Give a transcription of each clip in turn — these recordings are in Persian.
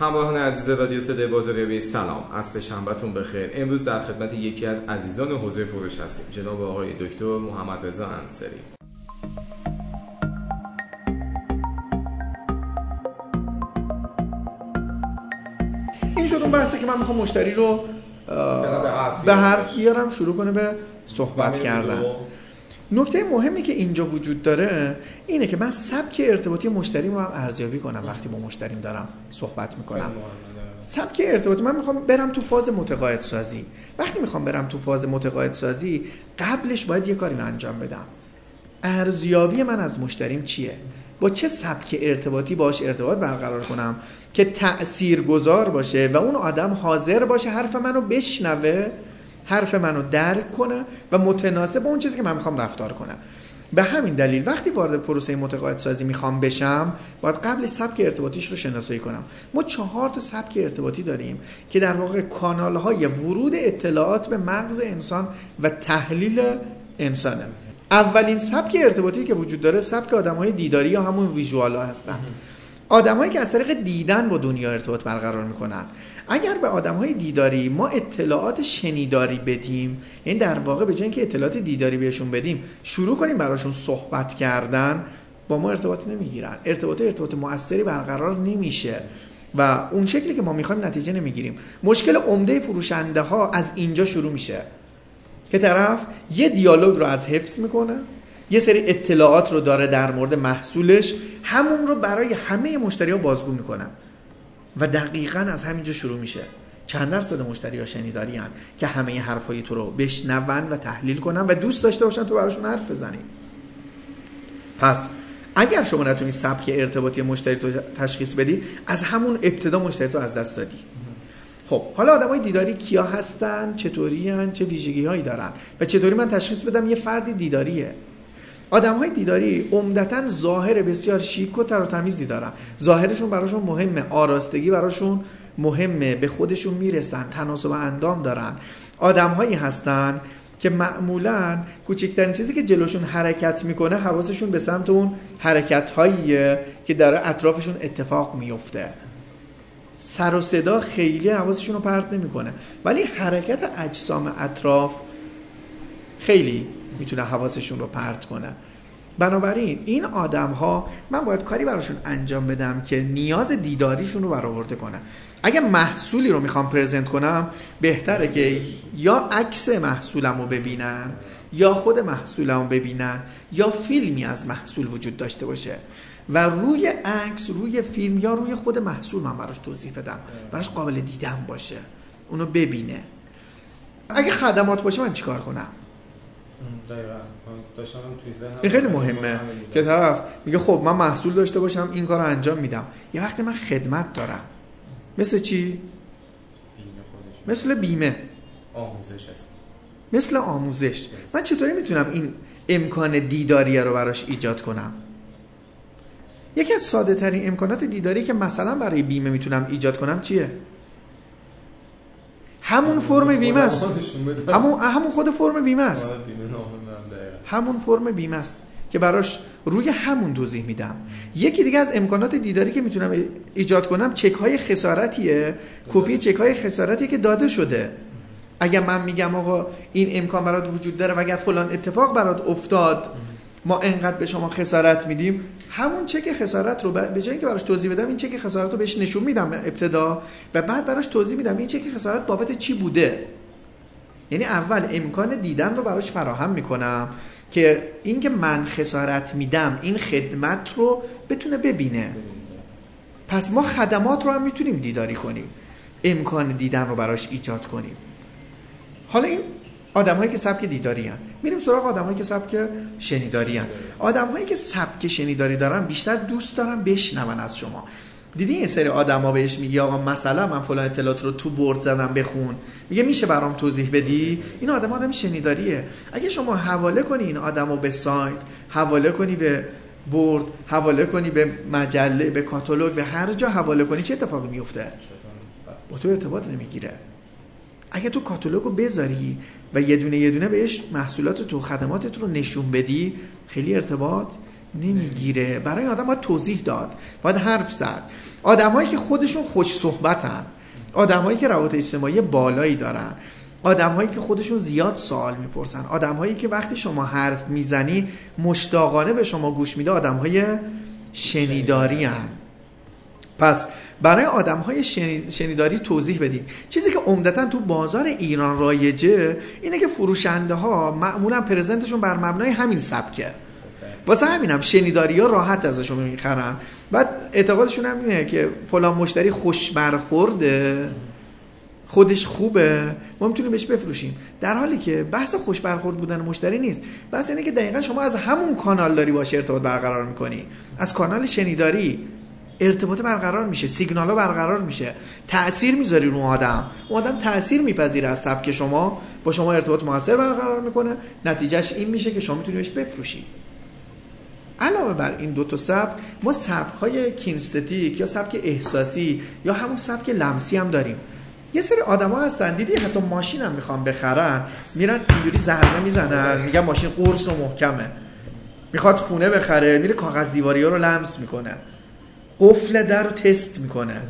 همراهان عزیز رادیو صدای بازاریابی سلام. عصر شنبهتون بخیر. امروز در خدمت یکی از عزیزان حوزه فروش هستیم. جناب آقای دکتر محمد رضا انصاری این شد اون بحثی که من می‌خوام مشتری رو به حرف بیارم. شروع کنه به صحبت کردن. نکته مهمی که اینجا وجود داره اینه که من سبک ارتباطی مشتریم رو هم ارزیابی کنم وقتی با مشتریم دارم صحبت می‌کنم. سبک ارتباطی من می‌خوام برم تو فاز متقاعد سازی. وقتی می‌خوام برم تو فاز متقاعد سازی قبلش باید یه کاری رو انجام بدم. ارزیابی من از مشتریم چیه؟ با چه سبک ارتباطی باش ارتباط برقرار کنم که تأثیر گذار باشه و اون آدم حاضر باشه حرف منو بشنوه؟ حرف منو درک کنه و متناسب با اون چیزی که من می‌خوام رفتار کنم. به همین دلیل وقتی وارد پروسه متقاعد سازی می‌خوام بشم باید قبلش سبک ارتباطیش رو شناسایی کنم. ما چهار تا سبک ارتباطی داریم که در واقع کانال های ورود اطلاعات به مغز انسان و تحلیل انسانه. اولین سبک ارتباطی که وجود داره سبک آدم های دیداری یا همون ویژوال ها هستن. آدمایی که از طریق دیدن با دنیا ارتباط برقرار می‌کنن. اگر به آدم های دیداری ما اطلاعات شنیداری بدیم یعنی در واقع به جای اینکه اطلاعات دیداری بهشون بدیم شروع کنیم براشون صحبت کردن با ما ارتباط نمی‌گیرن. ارتباط ارتباط موثری برقرار نمیشه. و اون شکلی که ما می‌خوایم نتیجه نمی‌گیریم. مشکل عمده فروشنده ها از اینجا شروع میشه. که طرف یه دیالوگ رو از حفظ می‌کنه. یه سری اطلاعات رو داره در مورد محصولش. همون رو برای همه مشتری ها بازگو می‌کنن و دقیقا از همینجا شروع میشه. چند درصد مشتری ها شنیداری هن که همه حرفای تو رو بشنون و تحلیل کنن و دوست داشته باشن تو براشون حرف بزنی. پس اگر شما نتونی سبک ارتباطی مشتری تو تشخیص بدی از همون ابتدا مشتری تو از دست دادی. خب حالا آدمای دیداری کیا هستن؟ چطوری هن؟ چه ویژگی هایی دارن؟ و چطوری من تشخیص بدم؟ یه فردی دیداریه. آدم های دیداری عمدتا ظاهر بسیار شیک و تر و تمیزی دارن. ظاهرشون براشون مهمه. آراستگی براشون مهمه. به خودشون می‌رسن. تناسب اندام دارن. آدم هایی هستن که معمولا کوچکترین چیزی که جلوشون حرکت می‌کنه حواسشون به سمت اون حرکت هاییه که داره اطرافشون اتفاق میفته سر و صدا خیلی حواسشون رو پرت نمی‌کنه. ولی حرکت اجسام اطراف خیلی می‌تونه حواسشون رو پرت کنه. بنابراین این آدم ها من باید کاری براشون انجام بدم که نیاز دیداریشون رو برآورده کنم اگه محصولی رو می‌خوام پرزنت کنم بهتره که یا عکس محصولم رو ببینن یا خود محصولم رو ببینن یا فیلمی از محصول وجود داشته باشه. و روی عکس روی فیلم یا روی خود محصول من براش توضیح بدم. براش قابل دیدن باشه. اونو ببینه. اگه خدمات باشه من چیکار کنم؟ این خیلی مهمه که طرف میگه خب من محصول داشته باشم این کار رو انجام میدم. یه وقتی من خدمت دارم. مثل چی؟ مثل بیمه. آموزش هست مثل آموزش. من چطوری می‌تونم این امکان دیداری رو براش ایجاد کنم؟ یکی از ساده ترین امکانات دیداری که مثلا برای بیمه می‌تونم ایجاد کنم چیه؟ همون فرم بیمه است. همون همون خود فرم بیمه است. همون فرم بیمه است که براش روی همون توضیح میدم. یکی دیگه از امکانات دیداری که می‌تونم ایجاد کنم چک های خسارتیه کپی چک های خسارتی که داده شده. اگر من میگم آقا این امکان برات وجود داره و اگر فلان اتفاق برات افتاد ما انقدر به شما خسارت میدیم. همون چک خسارت رو به جای اینکه براش توضیح بدم این چک خسارت رو بهش نشون میدم ابتدا و بعد براش توضیح میدم این چک خسارت بابت چی بوده. یعنی اول امکان دیدن رو براش فراهم می‌کنم که اینکه من خسارت میدم این خدمت رو بتونه ببینه. پس ما خدمات رو هم می‌تونیم دیداری کنیم. امکان دیدن رو براش ایجاد کنیم. حالا این آدم هایی که سبک دیداری هن. میریم سراغ آدم هایی که سبک شنیداری هن. آدم هایی که سبک شنیداری دارن بیشتر دوست دارن بشنون از شما. دیدی این سری آدما بهش میگه آقا مثلا من فلان اطلاعات رو تو برد زدم بخون. میگه میشه برام توضیح بدی؟ این آدم آدم شنیداریه. اگه شما حواله کنی این آدمو به سایت حواله کنی به برد حواله کنی به مجله به کاتالوگ به هر جا حواله کنی چه اتفاقی میفته با تو ارتباط نمی‌گیره. اگه تو کاتالوگو بذاری و یه دونه یه دونه بهش محصولات تو خدماتت رو نشون بدی خیلی ارتباط نمی‌گیره. برای آدم باید توضیح داد باید حرف زد. آدمایی که خودشون خوش صحبتن آدمایی که روابط اجتماعی بالایی دارن آدمهایی که خودشون زیاد سوال می‌پرسن آدمهایی که وقتی شما حرف می‌زنی مشتاقانه به شما گوش میده آدمهای شنیداری هم. پس برای آدم های شنیداری توضیح بدید چیزی که عمدتا تو بازار ایران رایجه اینه که فروشنده ها معمولا پرزنتشون بر مبنای همین سبکه. واسه همینم شنیداری ها راحت ازشون می‌خرن. بعد اعتقادشون هم اینه که فلان مشتری خوش برخورده خودش خوبه ما می‌تونیم بهش بفروشیم. در حالی که بحث خوش برخورد بودن مشتری نیست. بحث اینه که دقیقا شما از همون کانال داری باشه ارتباط برقرار می‌کنی. از کانال شنیداری. ارتباط برقرار میشه سیگنال ها برقرار میشه. تاثیر می‌ذاری رو آدم. اون آدم تاثیر میپذیره از سبک شما با شما ارتباط موثر برقرار می‌کنه. نتیجهش این میشه که شما می‌تونی بهش بفروشی. علاوه بر این دو تا سبک ما سبک های کینستتیک یا سبک احساسی یا همون سبک لمسی هم داریم. یه سری آدما هستن دیدی؟ حتی ماشین هم می‌خوان بخرن. میرن اینجوری ضربه می‌زنن. میگن ماشین قرص و محکمه. می‌خواد خونه بخره میره کاغذ دیواری ها رو لمس می‌کنه. قفل در رو تست می‌کنه.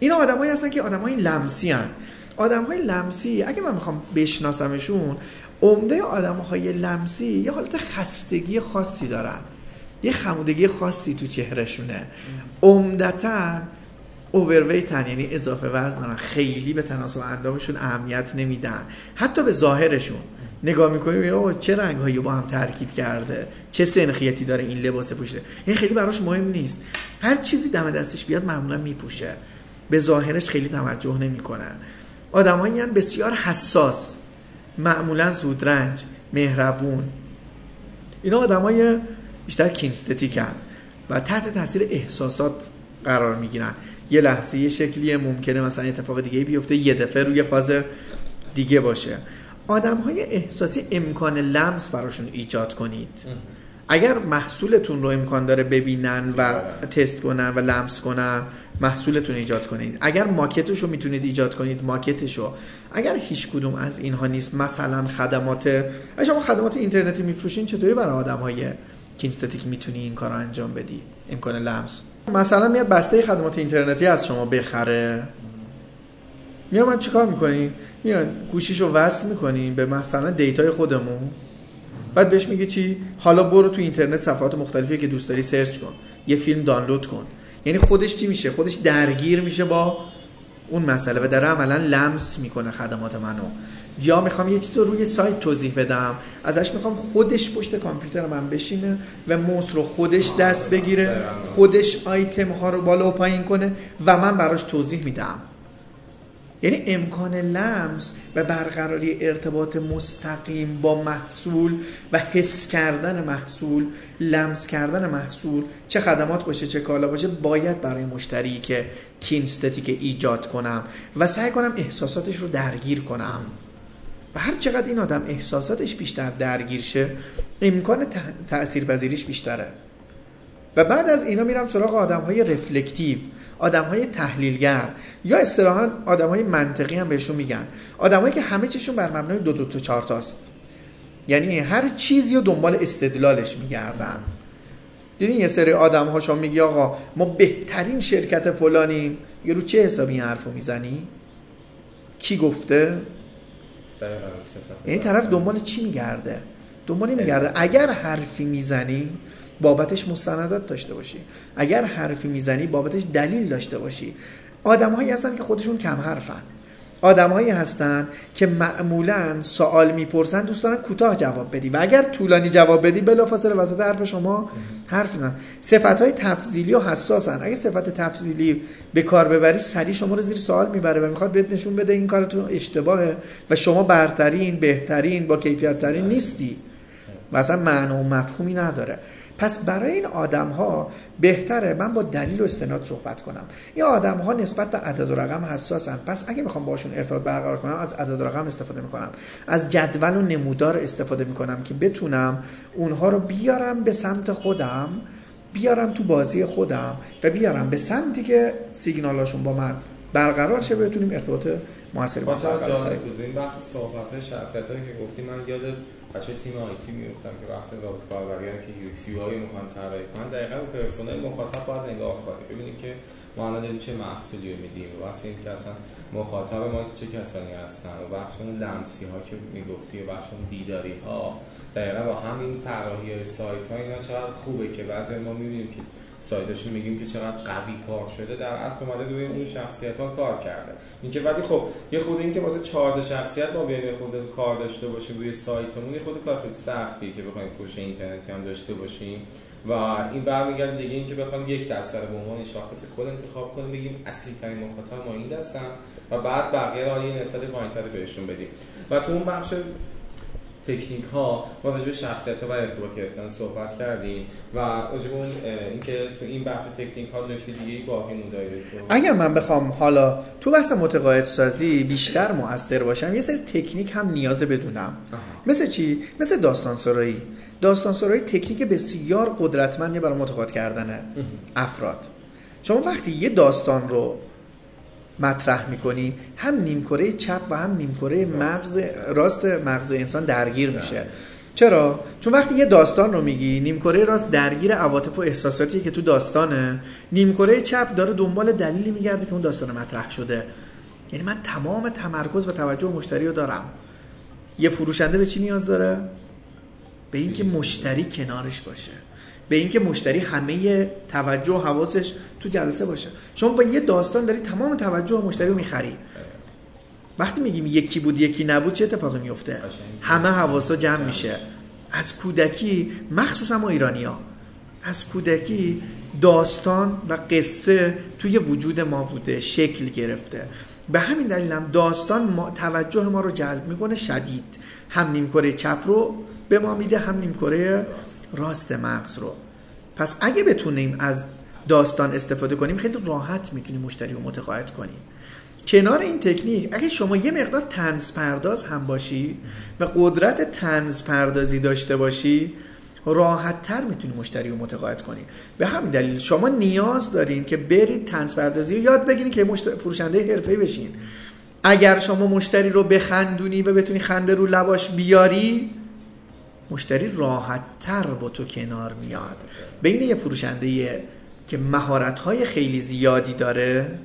این آدمایی هستن که آدمای لمسی هن. آدم لمسی اگه من می‌خوام بشناسمشون عمده آدم های لمسی یه حالت خستگی خاصی دارن. یه خمودگی خاصی تو چهرهشونه. عمدتا اوورویتن یعنی اضافه وزن دارن. خیلی به تناسب اندامشون اهمیت نمیدن. حتی به ظاهرشون. نگاه می‌کنیم اوه چه رنگ هایی با هم ترکیب کرده؟ چه سنخیتی داره این لباس پوشته این خیلی براش مهم نیست. هر چیزی دم دستش بیاد معمولا میپوشه. به ظاهرش خیلی توجه نمی‌کنه آدمایی بسیار حساس معمولا زودرنج مهربون. اینا آدمای بیشتر کینستتیکن و تحت تاثیر احساسات قرار می‌گیرن. یه لحظه یه شکلیه ممکنه مثلا اتفاق دیگه بیفته یه دفعه روی فاز دیگه باشه. آدم های احساسی امکان لمس براشون ایجاد کنید. اگر محصولتون رو امکان داره ببینن و تست کنن و لمس کنن محصولتون ایجاد کنید. اگر ماکتش رو می‌تونید ایجاد کنید ماکتش رو. اگر هیچ کدوم از اینها نیست مثلا خدمات اگر شما خدمات اینترنتی میفروشین چطوری برای آدم های kinesthetic می‌تونی این کار رو انجام بدی؟ امکان لمس. مثلا میاد بسته خدمات اینترنتی از شما بخره. میاد من چیکار می‌کنی میاد گوشیشو وصل می‌کنیم به مثلا data ی خودمون. بعد بهش میگه چی؟ حالا برو تو اینترنت صفحات مختلفی که دوست داری سرچ کن. یه فیلم دانلود کن. یعنی خودش چی میشه؟ خودش درگیر میشه با اون مسئله و داره عملا لمس می‌کنه خدمات منو. یا می‌خوام یه چیز رو روی سایت توضیح بدم. ازش می‌خوام خودش پشت کامپیوتر من بشینه و موس رو خودش دست بگیره خودش آیتم ها رو بالا و پایین کنه و من براش توضیح میدم. یعنی امکان لمس و برقراری ارتباط مستقیم با محصول و حس کردن محصول لمس کردن محصول چه خدمات باشه چه کالا باشه باید برای مشتری که کینستتیک ایجاد کنم و سعی کنم احساساتش رو درگیر کنم. و هر چقدر این آدم احساساتش بیشتر درگیر شه امکان تاثیرپذیریش بیشتره. و بعد از اینا میرم سراغ آدم های رفلکتیو. آدم های تحلیلگر یا اصطلاحا آدم های منطقی هم بهشون میگن. آدمایی که همه چیشون بر مبنای دو دو تا چهار تاست. یعنی هر چیزی رو دنبال استدلالش میگردن. دیدین یه سری آدم ها شما میگی آقا ما بهترین شرکت فلانیم یه رو چه حسابی این حرفو می‌زنی؟ کی گفته؟ این طرف دنبال چی میگرده؟ دنبال میگرده. اگر حرفی می‌زنی بابتش مستندات داشته باشی. اگر حرفی می‌زنی بابتش دلیل داشته باشی. آدمهایی هستن که خودشون کم حرفن. آدمهایی هستن که معمولا سوال می‌پرسن دوست دارن کوتاه جواب بدی. و اگر طولانی جواب بدی بلافاصله وسط حرف شما حرف بزن صفت های تفضیلی و حساسن. اگه صفت تفضیلی به کار ببری سری شما رو زیر سوال می‌بره و می‌خواد بهت نشون بده این کارتون اشتباهه و شما برترین بهترین با کیفیت ترین نیستی. و اصلا معنا و مفهومی نداره. پس برای این آدم ها بهتره من با دلیل و استناد صحبت کنم. این آدم ها نسبت به عدد و رقم حساسن. پس اگه می‌خوام باشون ارتباط برقرار کنم از عدد و رقم استفاده می‌کنم. از جدول و نمودار استفاده می‌کنم که بتونم اونها رو بیارم به سمت خودم بیارم تو بازی خودم و بیارم به سمتی که سیگنالاشون با من برقرار شه بتونیم ارتباط با جالب بود. این بحث صحبت شخصیت هایی که گفتی من یاد بچه تیم IT میفتم که بحث رابط کاربری ان که UX و می‌خوان طراحی کنن دقیقاً persona ی مخاطب باید نگاه کنی ببینید که ما الان داریم چه محصولی رو میدیم. و واسه اینکه اصلا مخاطب ما چه کسانی هستن و بخش اون لمسی ها که می‌گفتی و بخش اون دیداری ها دقیقا با همین طراحی سایت ها اینا چقدر خوبه که بعضی ما می‌بینیم که سایتشون میگیم که چقدر قوی کار شده در اصل اومده روی اون شخصیت ها کار کرده. اینکه ولی خب یه خود این که واسه 14 شخصیت ما بیایم خود کار داشته باشیم روی سایتمون یه خود کار خیلی سختیه که بخوایم فروش اینترنتی هم داشته باشیم. و این برمیگرده دیگه اینکه بخوام یک دسته رو به عنوان شاخص کل انتخاب کنیم بگیم اصلی ترین مخاطب ما این دستن و بعد بقیه رو یه نسبت پایینتر بهشون بدیم. و تو اون بخش تکنیک ها ما راجع به شخصیت ها و ارتباط گرفتن صحبت کردیم و راجع به اون اینکه تو این بخش تکنیک ها نکته دیگه باقی مونده اگر من بخوام حالا تو بحث متقاعد سازی بیشتر موثر باشم یه سری تکنیک هم نیاز بدونم. مثل چی؟ مثل داستان سرایی. داستان سرایی تکنیک بسیار قدرتمندی برای متقاعد کردن افراد. شما وقتی یه داستان رو مطرح می‌کنی. هم نیمکره چپ و هم نیمکره مغز راست مغز انسان درگیر میشه. چرا؟ چون وقتی یه داستان رو میگی نیمکره راست درگیر عواطف و احساساتی که تو داستانه. نیمکره چپ داره دنبال دلیلی میگرده که اون داستان مطرح شده. یعنی من تمام تمرکز و توجه مشتری رو دارم. یه فروشنده به چی نیاز داره؟ به اینکه مشتری کنارش باشه. به اینکه مشتری همه توجه و حواسش تو جلسه باشه. شما با یه داستان داری تمام توجه مشتری رو می‌خری. وقتی میگیم یکی بود یکی نبود چه اتفاقی میفته همه حواسا جمع میشه. از کودکی مخصوصا ما ایرانی ها از کودکی داستان و قصه توی وجود ما بوده شکل گرفته. به همین دلیل هم داستان ما توجه ما رو جلب می‌کنه شدید. هم نیمکره چپ رو به ما میده هم نیمکره راست مغز رو. پس اگه بتونیم از داستان استفاده کنیم خیلی راحت می‌تونیم مشتری رو متقاعد کنیم. کنار این تکنیک اگه شما یه مقدار تنز پرداز هم باشی و قدرت تنز پردازی داشته باشی راحت تر می‌تونی مشتری رو متقاعد کنی. به همین دلیل شما نیاز دارین که برید تنز پردازی رو یاد بگیرید که فروشنده حرفه‌ای بشین. اگر شما مشتری رو بخندونی و بتونی خنده رو لباش بیاری مشتری راحت تر با تو کنار میاد. بین یه فروشنده که مهارت های خیلی زیادی داره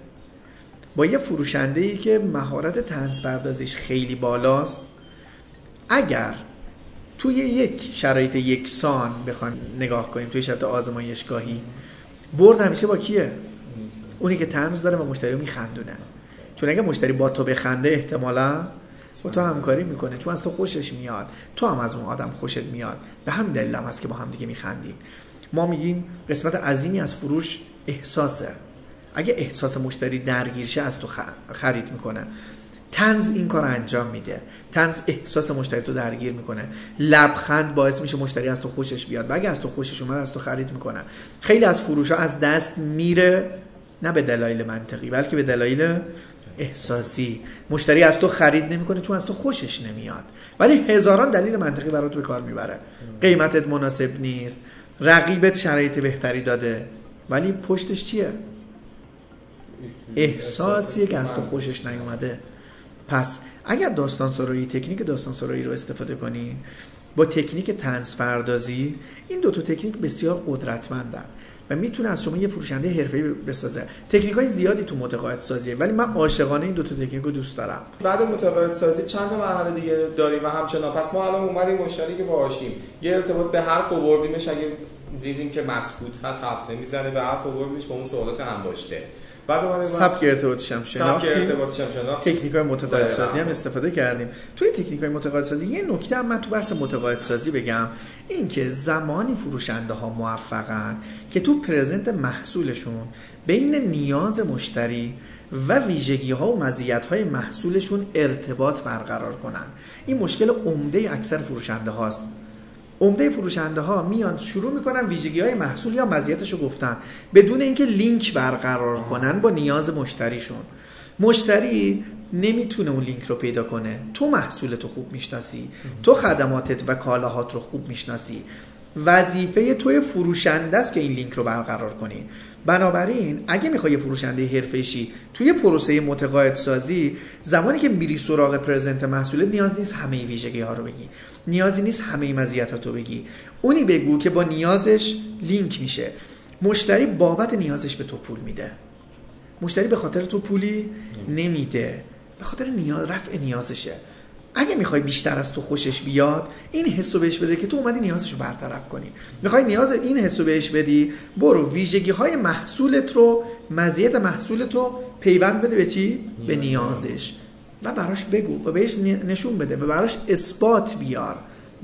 با یه فروشنده ای که مهارت تنز پردازیش خیلی بالاست اگر توی یک شرایط یکسان بخوایم نگاه کنیم توی شرایط آزمایشگاهی برد همیشه با کیه؟ اونی که تنز داره و مشتری میخندونه. چون اگه مشتری با تو بخنده احتمالا با تو همکاری می‌کنه چون از تو خوشش میاد تو هم از اون آدم خوشت میاد. به همین دلیل هم هست که با هم دیگه میخندیم. ما میگیم قسمت عظیمی از فروش احساسه. اگه احساس مشتری درگیرشه از تو خرید می‌کنه. تنز این کار انجام میده. تنز احساس مشتری تو درگیر می‌کنه. لبخند باعث میشه مشتری از تو خوشش بیاد. و اگه از تو خوشش اومد از تو خرید می‌کنه. خیلی از فروش ها از دست میره نه به دلایل منطقی بلکه به دلایل احساسی. مشتری از تو خرید نمی‌کنه چون از تو خوشش نمیاد. ولی هزاران دلیل منطقی برات به کار می‌بره. قیمتت مناسب نیست. رقیبت شرایط بهتری داده. ولی پشتش چیه؟ احساسیه که از تو خوشش نیومده. پس اگر داستان سرایی تکنیک داستان سرایی رو استفاده کنی با تکنیک تنس پردازی این دو تا تکنیک بسیار قدرتمندن. و می‌تونه از شما یه فروشنده حرفه‌ای بسازه. تکنیک های زیادی تو متقاعد سازیه ولی من عاشقانه این دو تا تکنیک رو دوست دارم. بعد متقاعد سازی چند تا مرحله دیگه داریم و همچنان. پس ما الان اومدیم مشتری که باهاشیم. یه ارتباط به حرف آوردیمش اگه دیدیم که مسکوت هست حرف نمی‌زنه به حرف آوردیمش با اون سوالات هم داشته بعد اومدیم سبک ارتباطش هم شناختیم. تکنیک های متقاعد سازی هم استفاده کردیم. توی تکنیک های متقاعد سازی یه نکته هم من تو بحث متقاعد سازی بگم. این که زمانی فروشنده ها موفقن که تو پرزنت محصولشون بین نیاز مشتری و ویژگی ها و مزیت های محصولشون ارتباط برقرار کنن. این مشکل عمده اکثر فروشنده هاست. عمده فروشنده ها میان شروع می‌کنن ویژگی های محصول یا مزیتش رو گفتن بدون اینکه لینک برقرار کنن با نیاز مشتریشون. مشتری نمی‌تونه اون لینک رو پیدا کنه. تو محصولت رو خوب می‌شناسی تو خدماتت و کالاهات رو خوب می‌شناسی. وظیفه توی فروشنده است که این لینک رو برقرار کنی. بنابراین اگه می‌خوای فروشنده حرفه‌ای توی پروسه متقاعد سازی زمانی که میری سراغ پرزنت محصولت نیاز نیست همه ویژگی ها رو بگی. نیازی نیست همه مزیتات رو بگی. اونی بگو که با نیازش لینک میشه. مشتری بابت نیازش به تو پول میده. مشتری به خاطر تو پولی نمیده. به خاطر نیاز رفع نیازشه. اگه می‌خوای بیشتر از تو خوشش بیاد این حسو بهش بده که تو اومدی نیازش رو برطرف کنی. می‌خوای نیاز این حسو بهش بدی برو ویژگی های محصولت رو مزیت محصولت رو پیوند بده به چی؟ به نیازش. و براش بگو و بهش نشون بده و براش اثبات بیار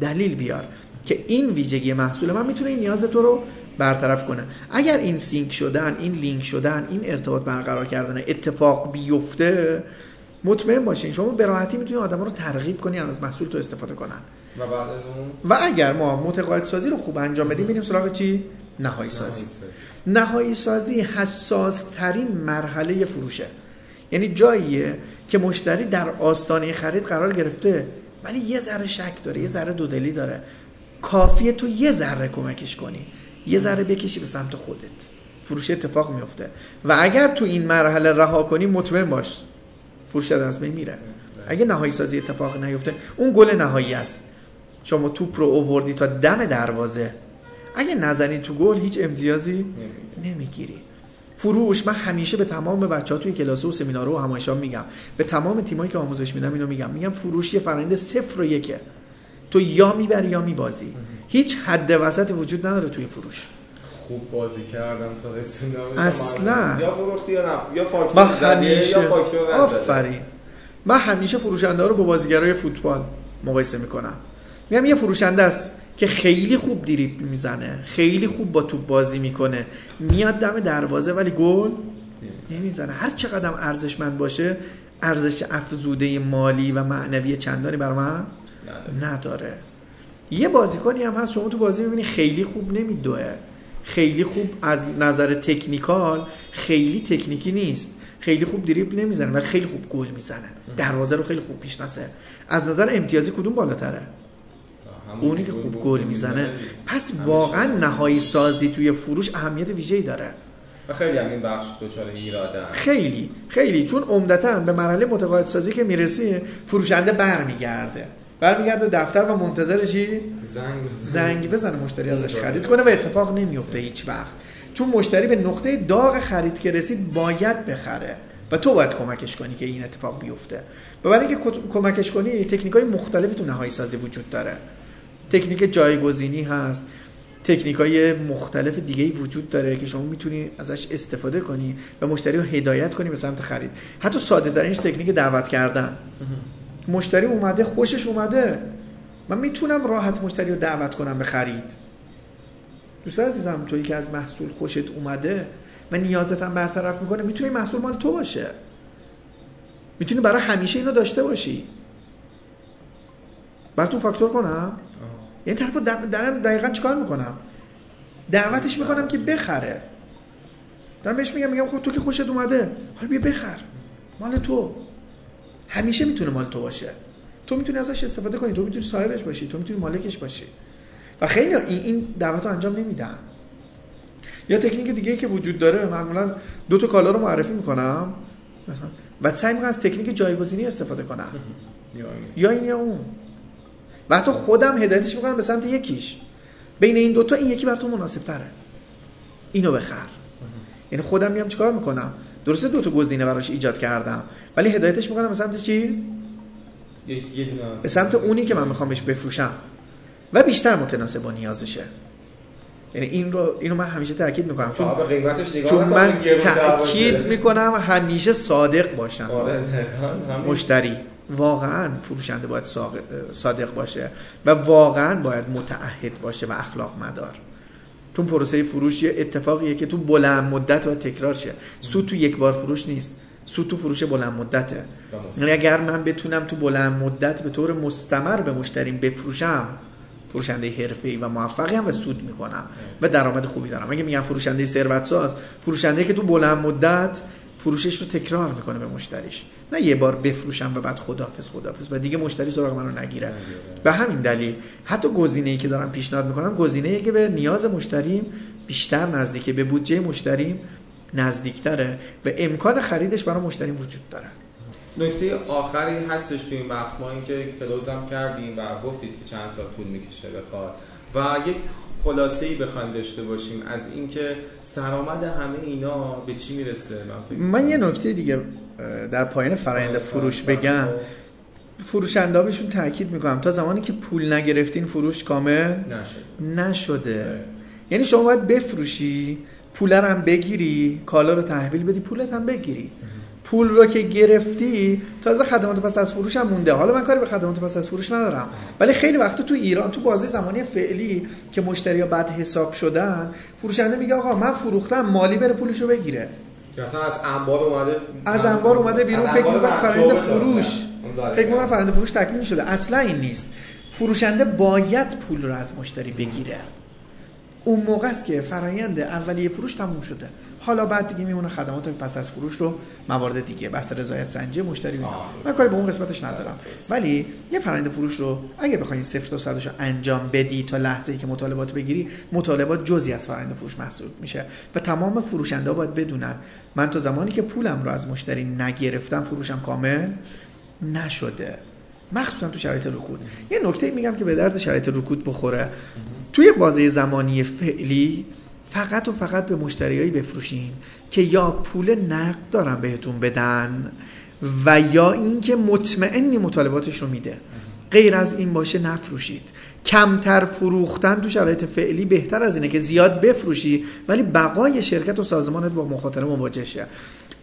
دلیل بیار که این ویژگی محصول من می‌تونه این نیاز تو رو برطرف کنه. اگر این سینک شدن این لینک شدن این ارتباط برقرار کردن اتفاق بیفته مطمئن باشین. شما به راحتی می‌تونید آدم رو ترغیب کنی از محصول تو استفاده کنن. و بعد و اگر ما متقاعد سازی رو خوب انجام بدیم میریم سراغ چی؟ نهایی سازی نهایی سازی حساس ترین مرحله فروشه. یعنی جاییه که مشتری در آستانه خرید قرار گرفته ولی یه ذره شک داره یه ذره دودلی داره. کافیه تو یه ذره کمکش کنی. یه ذره بکشی به سمت خودت. فروش اتفاق میفته و اگر تو این مرحله رها کنی مطمئن باش. فروش از بین میره. اگه نهایی سازی اتفاق نیفته اون گل نهایی است. شما توپ رو اووردی تا دم دروازه. اگه نزنی تو گل هیچ امتیازی نمی‌گیری. فروش من همیشه به تمام بچه ها توی کلاس و سمینار و همایش میگم. به تمام تیمایی که آموزش میدم اینو میگم. میگم فروش یه فرآیند صفر و یکه. تو یا می‌بری یا میبازی. هیچ حد وسط وجود نداره توی فروش. خوب بازی کردم تا رسوندم اصلا. یا فروختی یا نه. یا فاکتور همیشه... یا فاکتور آفرین. من همیشه فروشنده ها رو با بازیگرای فوتبال مقایسه می‌کنم. میگم یه فروشنده است که خیلی خوب دریبل می‌زنه خیلی خوب با توپ بازی می‌کنه. میاد دم دروازه ولی گل نمی‌زنه. هر چقدر ارزشمند باشه ارزش افزوده مالی و معنوی چندانی بر من نداره. یه بازیکنی هم هست شما تو بازی می‌بینی خیلی خوب نمیدوه. خیلی خوب از نظر تکنیکال خیلی تکنیکی نیست. خیلی خوب دریبل نمی‌زنه ولی خیلی خوب گل می‌زنه. دروازه رو خیلی خوب می‌شناسه از نظر امتیازی کدوم بالاتره؟ اونی که خوب گل می‌زنه. پس واقعا نهایی سازی توی فروش اهمیت ویژه‌ای داره. و خیلی هم این بخش دچار ایراده خیلی خیلی. چون عمدتا به مرحله متقاعد سازی که می‌رسی فروشنده برمیگرده. برمیگرده دفتر و منتظر چی؟ زنگ زنگ بزنه مشتری ازش خرید کنه و اتفاق نمیفته هیچ وقت. چون مشتری به نقطه داغ خرید که رسید باید بخره. و تو باید کمکش کنی که این اتفاق بیفته. و برای اینکه کمکش کنی تکنیک های مختلفی تو نهایی سازی وجود داره. تکنیک جایگزینی هست. تکنیک های مختلف دیگه ای وجود داره که شما می‌تونی ازش استفاده کنی و مشتری رو هدایت کنی به سمت خرید. حتی ساده ترینش تکنیک دعوت کردن. مشتری اومده خوشش اومده. من می‌تونم راحت مشتری رو دعوت کنم به خرید. دوست عزیزم تویی که از محصول خوشت اومده و نیازت هم برطرف می‌کنه می‌تونی محصول مال تو باشه. می‌تونی برای همیشه اینو داشته باشی. براتون فاکتور کنم؟ یعنی طرفو دارم دقیقا چیکار می‌کنم؟ دعوتش می‌کنم که بخره. دارم بهش میگم میگم خب تو که خوشت اومده. حالا بیا بخر. مال تو. همیشه می‌تونه مال تو باشه. تو می‌تونی ازش استفاده کنی. تو می‌تونی صاحبش باشی. تو می‌تونی مالکش باشی. و خیلی این دعوت رو انجام نمیدن. یا تکنیک دیگه که وجود داره معمولا دو تا کالا رو معرفی می‌کنم. مثلا و سعی می‌کنم از تکنیک جایگزینی استفاده کنم. یا این. یا اون. و حتی خودم هدایتش می‌کنم به سمت یکیش. بین این دوتا این یکی بر تو مناسب تره اینو بخر. یعنی خودم میام چیکار می‌کنم؟ درسته دو تا گزینه براش ایجاد کردم ولی هدایتش می‌کنم به سمت چی؟ به سمت اونی که من می‌خوام بهش بفروشم. و بیشتر متناسب با نیازشه. یعنی این رو اینو من همیشه تاکید می‌کنم. چون چون من تاکید می‌کنم همیشه صادق باشم. آره، مشتری. واقعا فروشنده باید صادق باشه و واقعا باید متعهد باشه و اخلاق مدار چون پروسه فروش یه اتفاقیه که تو بلند مدت و تکرار شه. سود تو یک بار فروش نیست. سود تو فروش بلند مدته. یعنی اگر من بتونم تو بلند مدت به طور مستمر به مشتریم بفروشم فروشنده حرفه‌ای و موفقی هم و سود می‌کنم و درآمد خوبی دارم. اگه میگم فروشنده ثروت ساز فروشنده که تو بلند مدت فروشش رو تکرار می‌کنه به مشتریش. نه یه بار بفروشم و بعد خدافظ خدافظ و دیگه مشتری سراغ من رو نگیره. به همین دلیل. حتی گزینه ای که دارم پیشنهاد می‌کنم گزینه ای که به نیاز مشتریم بیشتر نزدیکه. به بودجه مشتریم نزدیکتره. و امکان خریدش برای مشتری وجود داره. نکته آخری هستش تو این بحث. ما اینکه کلوزم کردیم و گفتید که چند سال طول می‌کشه بخواد. و یک خلاصه ای بخوایم داشته باشیم از اینکه سرآمد همه اینا به چی می‌رسه؟ من, من یه نکته دیگه در پایان فرآیند آره، فروش بگم. فروشنده بهشون تاکید می‌کنم. تا زمانی که پول نگرفتین فروش کامل نشده, نشده. یعنی شما باید بفروشی پول هم بگیری کالا رو تحویل بدی پولت هم بگیری. پول رو که گرفتی تازه خدمات پس از فروش هم مونده. حالا من کاری به خدمات پس از فروش ندارم. ولی خیلی وقت تو ایران تو بازه زمانی فعلی که مشتری ها بعد حساب شدن فروشنده میگه آقا من فروختم مالی بره پولشو بگیره. مثلا از انبار اومده از انبار اومده بیرون. فکر می‌کنه فرآیند فروش. فکر می‌کنه فرآیند فروش تکمیل شده. اصلا این نیست. فروشنده باید پول رو از مشتری بگیره. اون موقع است که فرایند اولیه فروش تموم شده. حالا بعد دیگه میمونه خدمات پس از فروش رو موارد دیگه بحث رضایت سنجی مشتری من کاری به اون قسمتش ندارم. ولی یه فرایند فروش رو اگه بخواید صفر تا صدش انجام بدی تا لحظه ای که مطالبات بگیری مطالبات جزی از فرایند فروش محسوب میشه و تمام فروشنده باید بدونن. من تا زمانی که پولم رو از مشتری نگرفتم فروشم کامل نشده. مخصوصا تو شرایط رکود. یه نکته میگم که به درد شرایط رکود بخوره. توی بازه زمانی فعلی فقط و فقط به مشتریایی بفروشین که یا پول نقد دارن بهتون بدن و یا اینکه مطمئنی مطالباتش رو میده. غیر از این باشه نفروشید. کمتر فروختن تو شرایط فعلی بهتر از اینه که زیاد بفروشی ولی بقای شرکت و سازمانت با مخاطره مواجه شه.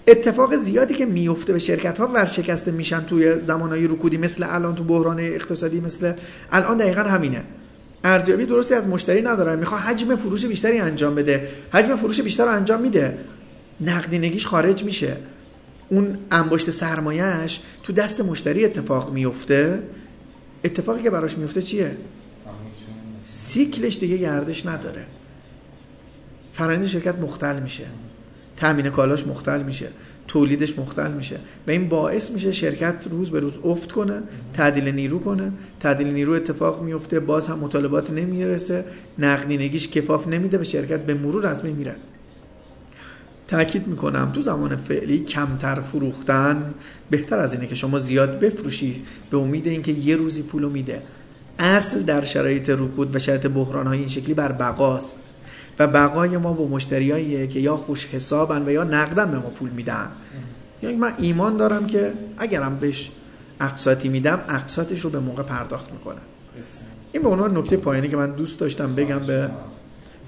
اتفاق زیادی که میفته به شرکت ها ورشکسته میشن توی زمانهای رکودی مثل الان تو بحران اقتصادی مثل الان دقیقا همینه. ارزیابی درستی از مشتری نداره. می‌خواد حجم فروش بیشتری انجام بده. حجم فروش بیشتر انجام میده. نقدینگیش خارج میشه. اون انباشت سرمایهش تو دست مشتری اتفاق میفته. اتفاقی که براش میفته چیه؟ سیکلش دیگه گردش نداره. فرآیند شرکت مختل میشه. تامین کالاش مختل میشه تولیدش مختل میشه و این باعث میشه شرکت روز به روز افت کنه تعدیل نیرو کنه. تعدیل نیرو اتفاق میفته باز هم مطالبات نمی‌رسه نقدینگیش کفاف نمیده و شرکت به مرور از میره. تاکید می‌کنم تو زمان فعلی کمتر فروختن بهتر از اینه که شما زیاد بفروشی به امید اینکه یه روزی پولو میده. اصل در شرایط رکود و شرایط بحران های این شکلی بر بقاست. و بقای ما با مشتریاییه که یا خوش حسابن و یا نقدن به ما پول میدن. یعنی من ایمان دارم که اگرم بهش اقتصادی میدم اقتصادش رو به موقع پرداخت می‌کنم این به عنوان نکته پایانی که من دوست داشتم بگم به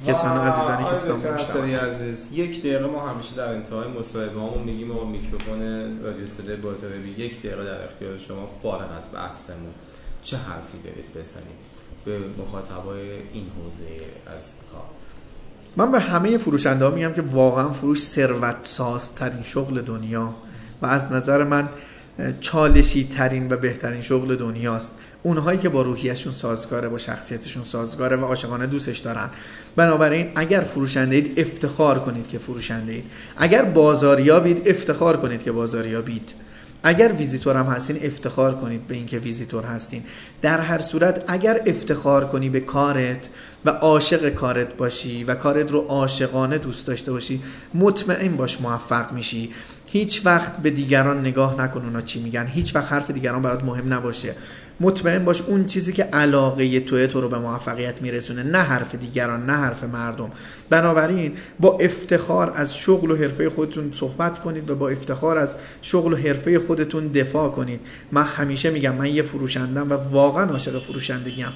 کسان عزیزانی که سلام عزیز. یک دقیقه ما همیشه در انتهای مصاحبه هامون میگیم و میکروفون رادیو صدای بازاریابی یک دقیقه در اختیار شما فارغ از بحثمون. چه حرفی دارید بزنید به مخاطبای این حوزه از کار؟ من به همه فروشنده ها میگم که واقعا فروش ثروت ساز ترین شغل دنیا و از نظر من چالشی ترین و بهترین شغل دنیاست. اونهایی که با روحیشون سازگاره با شخصیتشون سازگاره و عاشقانه دوستش دارن. بنابراین اگر فروشنده افتخار کنید که فروشنده اید. اگر بازاریابید افتخار کنید که بازاریابید. اگر ویزیتور هم هستین افتخار کنید به اینکه ویزیتور هستین. در هر صورت اگر افتخار کنی به کارت و عاشق کارت باشی و کارت رو عاشقانه دوست داشته باشی مطمئن باش موفق میشی. هیچ وقت به دیگران نگاه نکن اونا چی میگن. هیچ وقت حرف دیگران برات مهم نباشه. مطمئن باش اون چیزی که علاقه توی تو رو به موفقیت میرسونه نه حرف دیگران نه حرف مردم. بنابراین با افتخار از شغل و حرفه خودتون صحبت کنید و با افتخار از شغل و حرفه خودتون دفاع کنید. من همیشه میگم من یه فروشندم و واقعا عاشق فروشندگیم.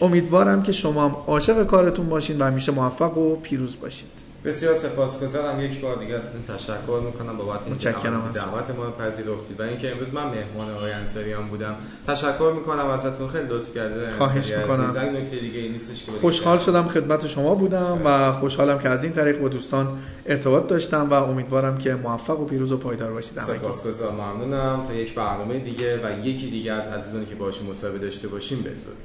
امیدوارم که شما هم عاشق کارتون باشین و همیشه موفق و پیروز باشید. بسیار سپاسگزارم. یک بار دیگه ازتون تشکر می‌کنم بابت اینکه دعوت ما پذیرفتید و اینکه امروز من مهمان آقای انصاریان بودم. تشکر می‌کنم ازتون. خیلی لطف کرده خواهش می‌کنم. نکته دیگه نیستش که خوشحال شدم خدمت شما بودم و خوشحالم که از این طریق با دوستان ارتباط داشتم و امیدوارم که موفق و پیروز و پایدار باشید. سپاسگزارم. ممنونم. تا یک برنامه دیگه و یکی دیگه از عزیزانی که باشیم مصاحبه داشته باشیم بدرود.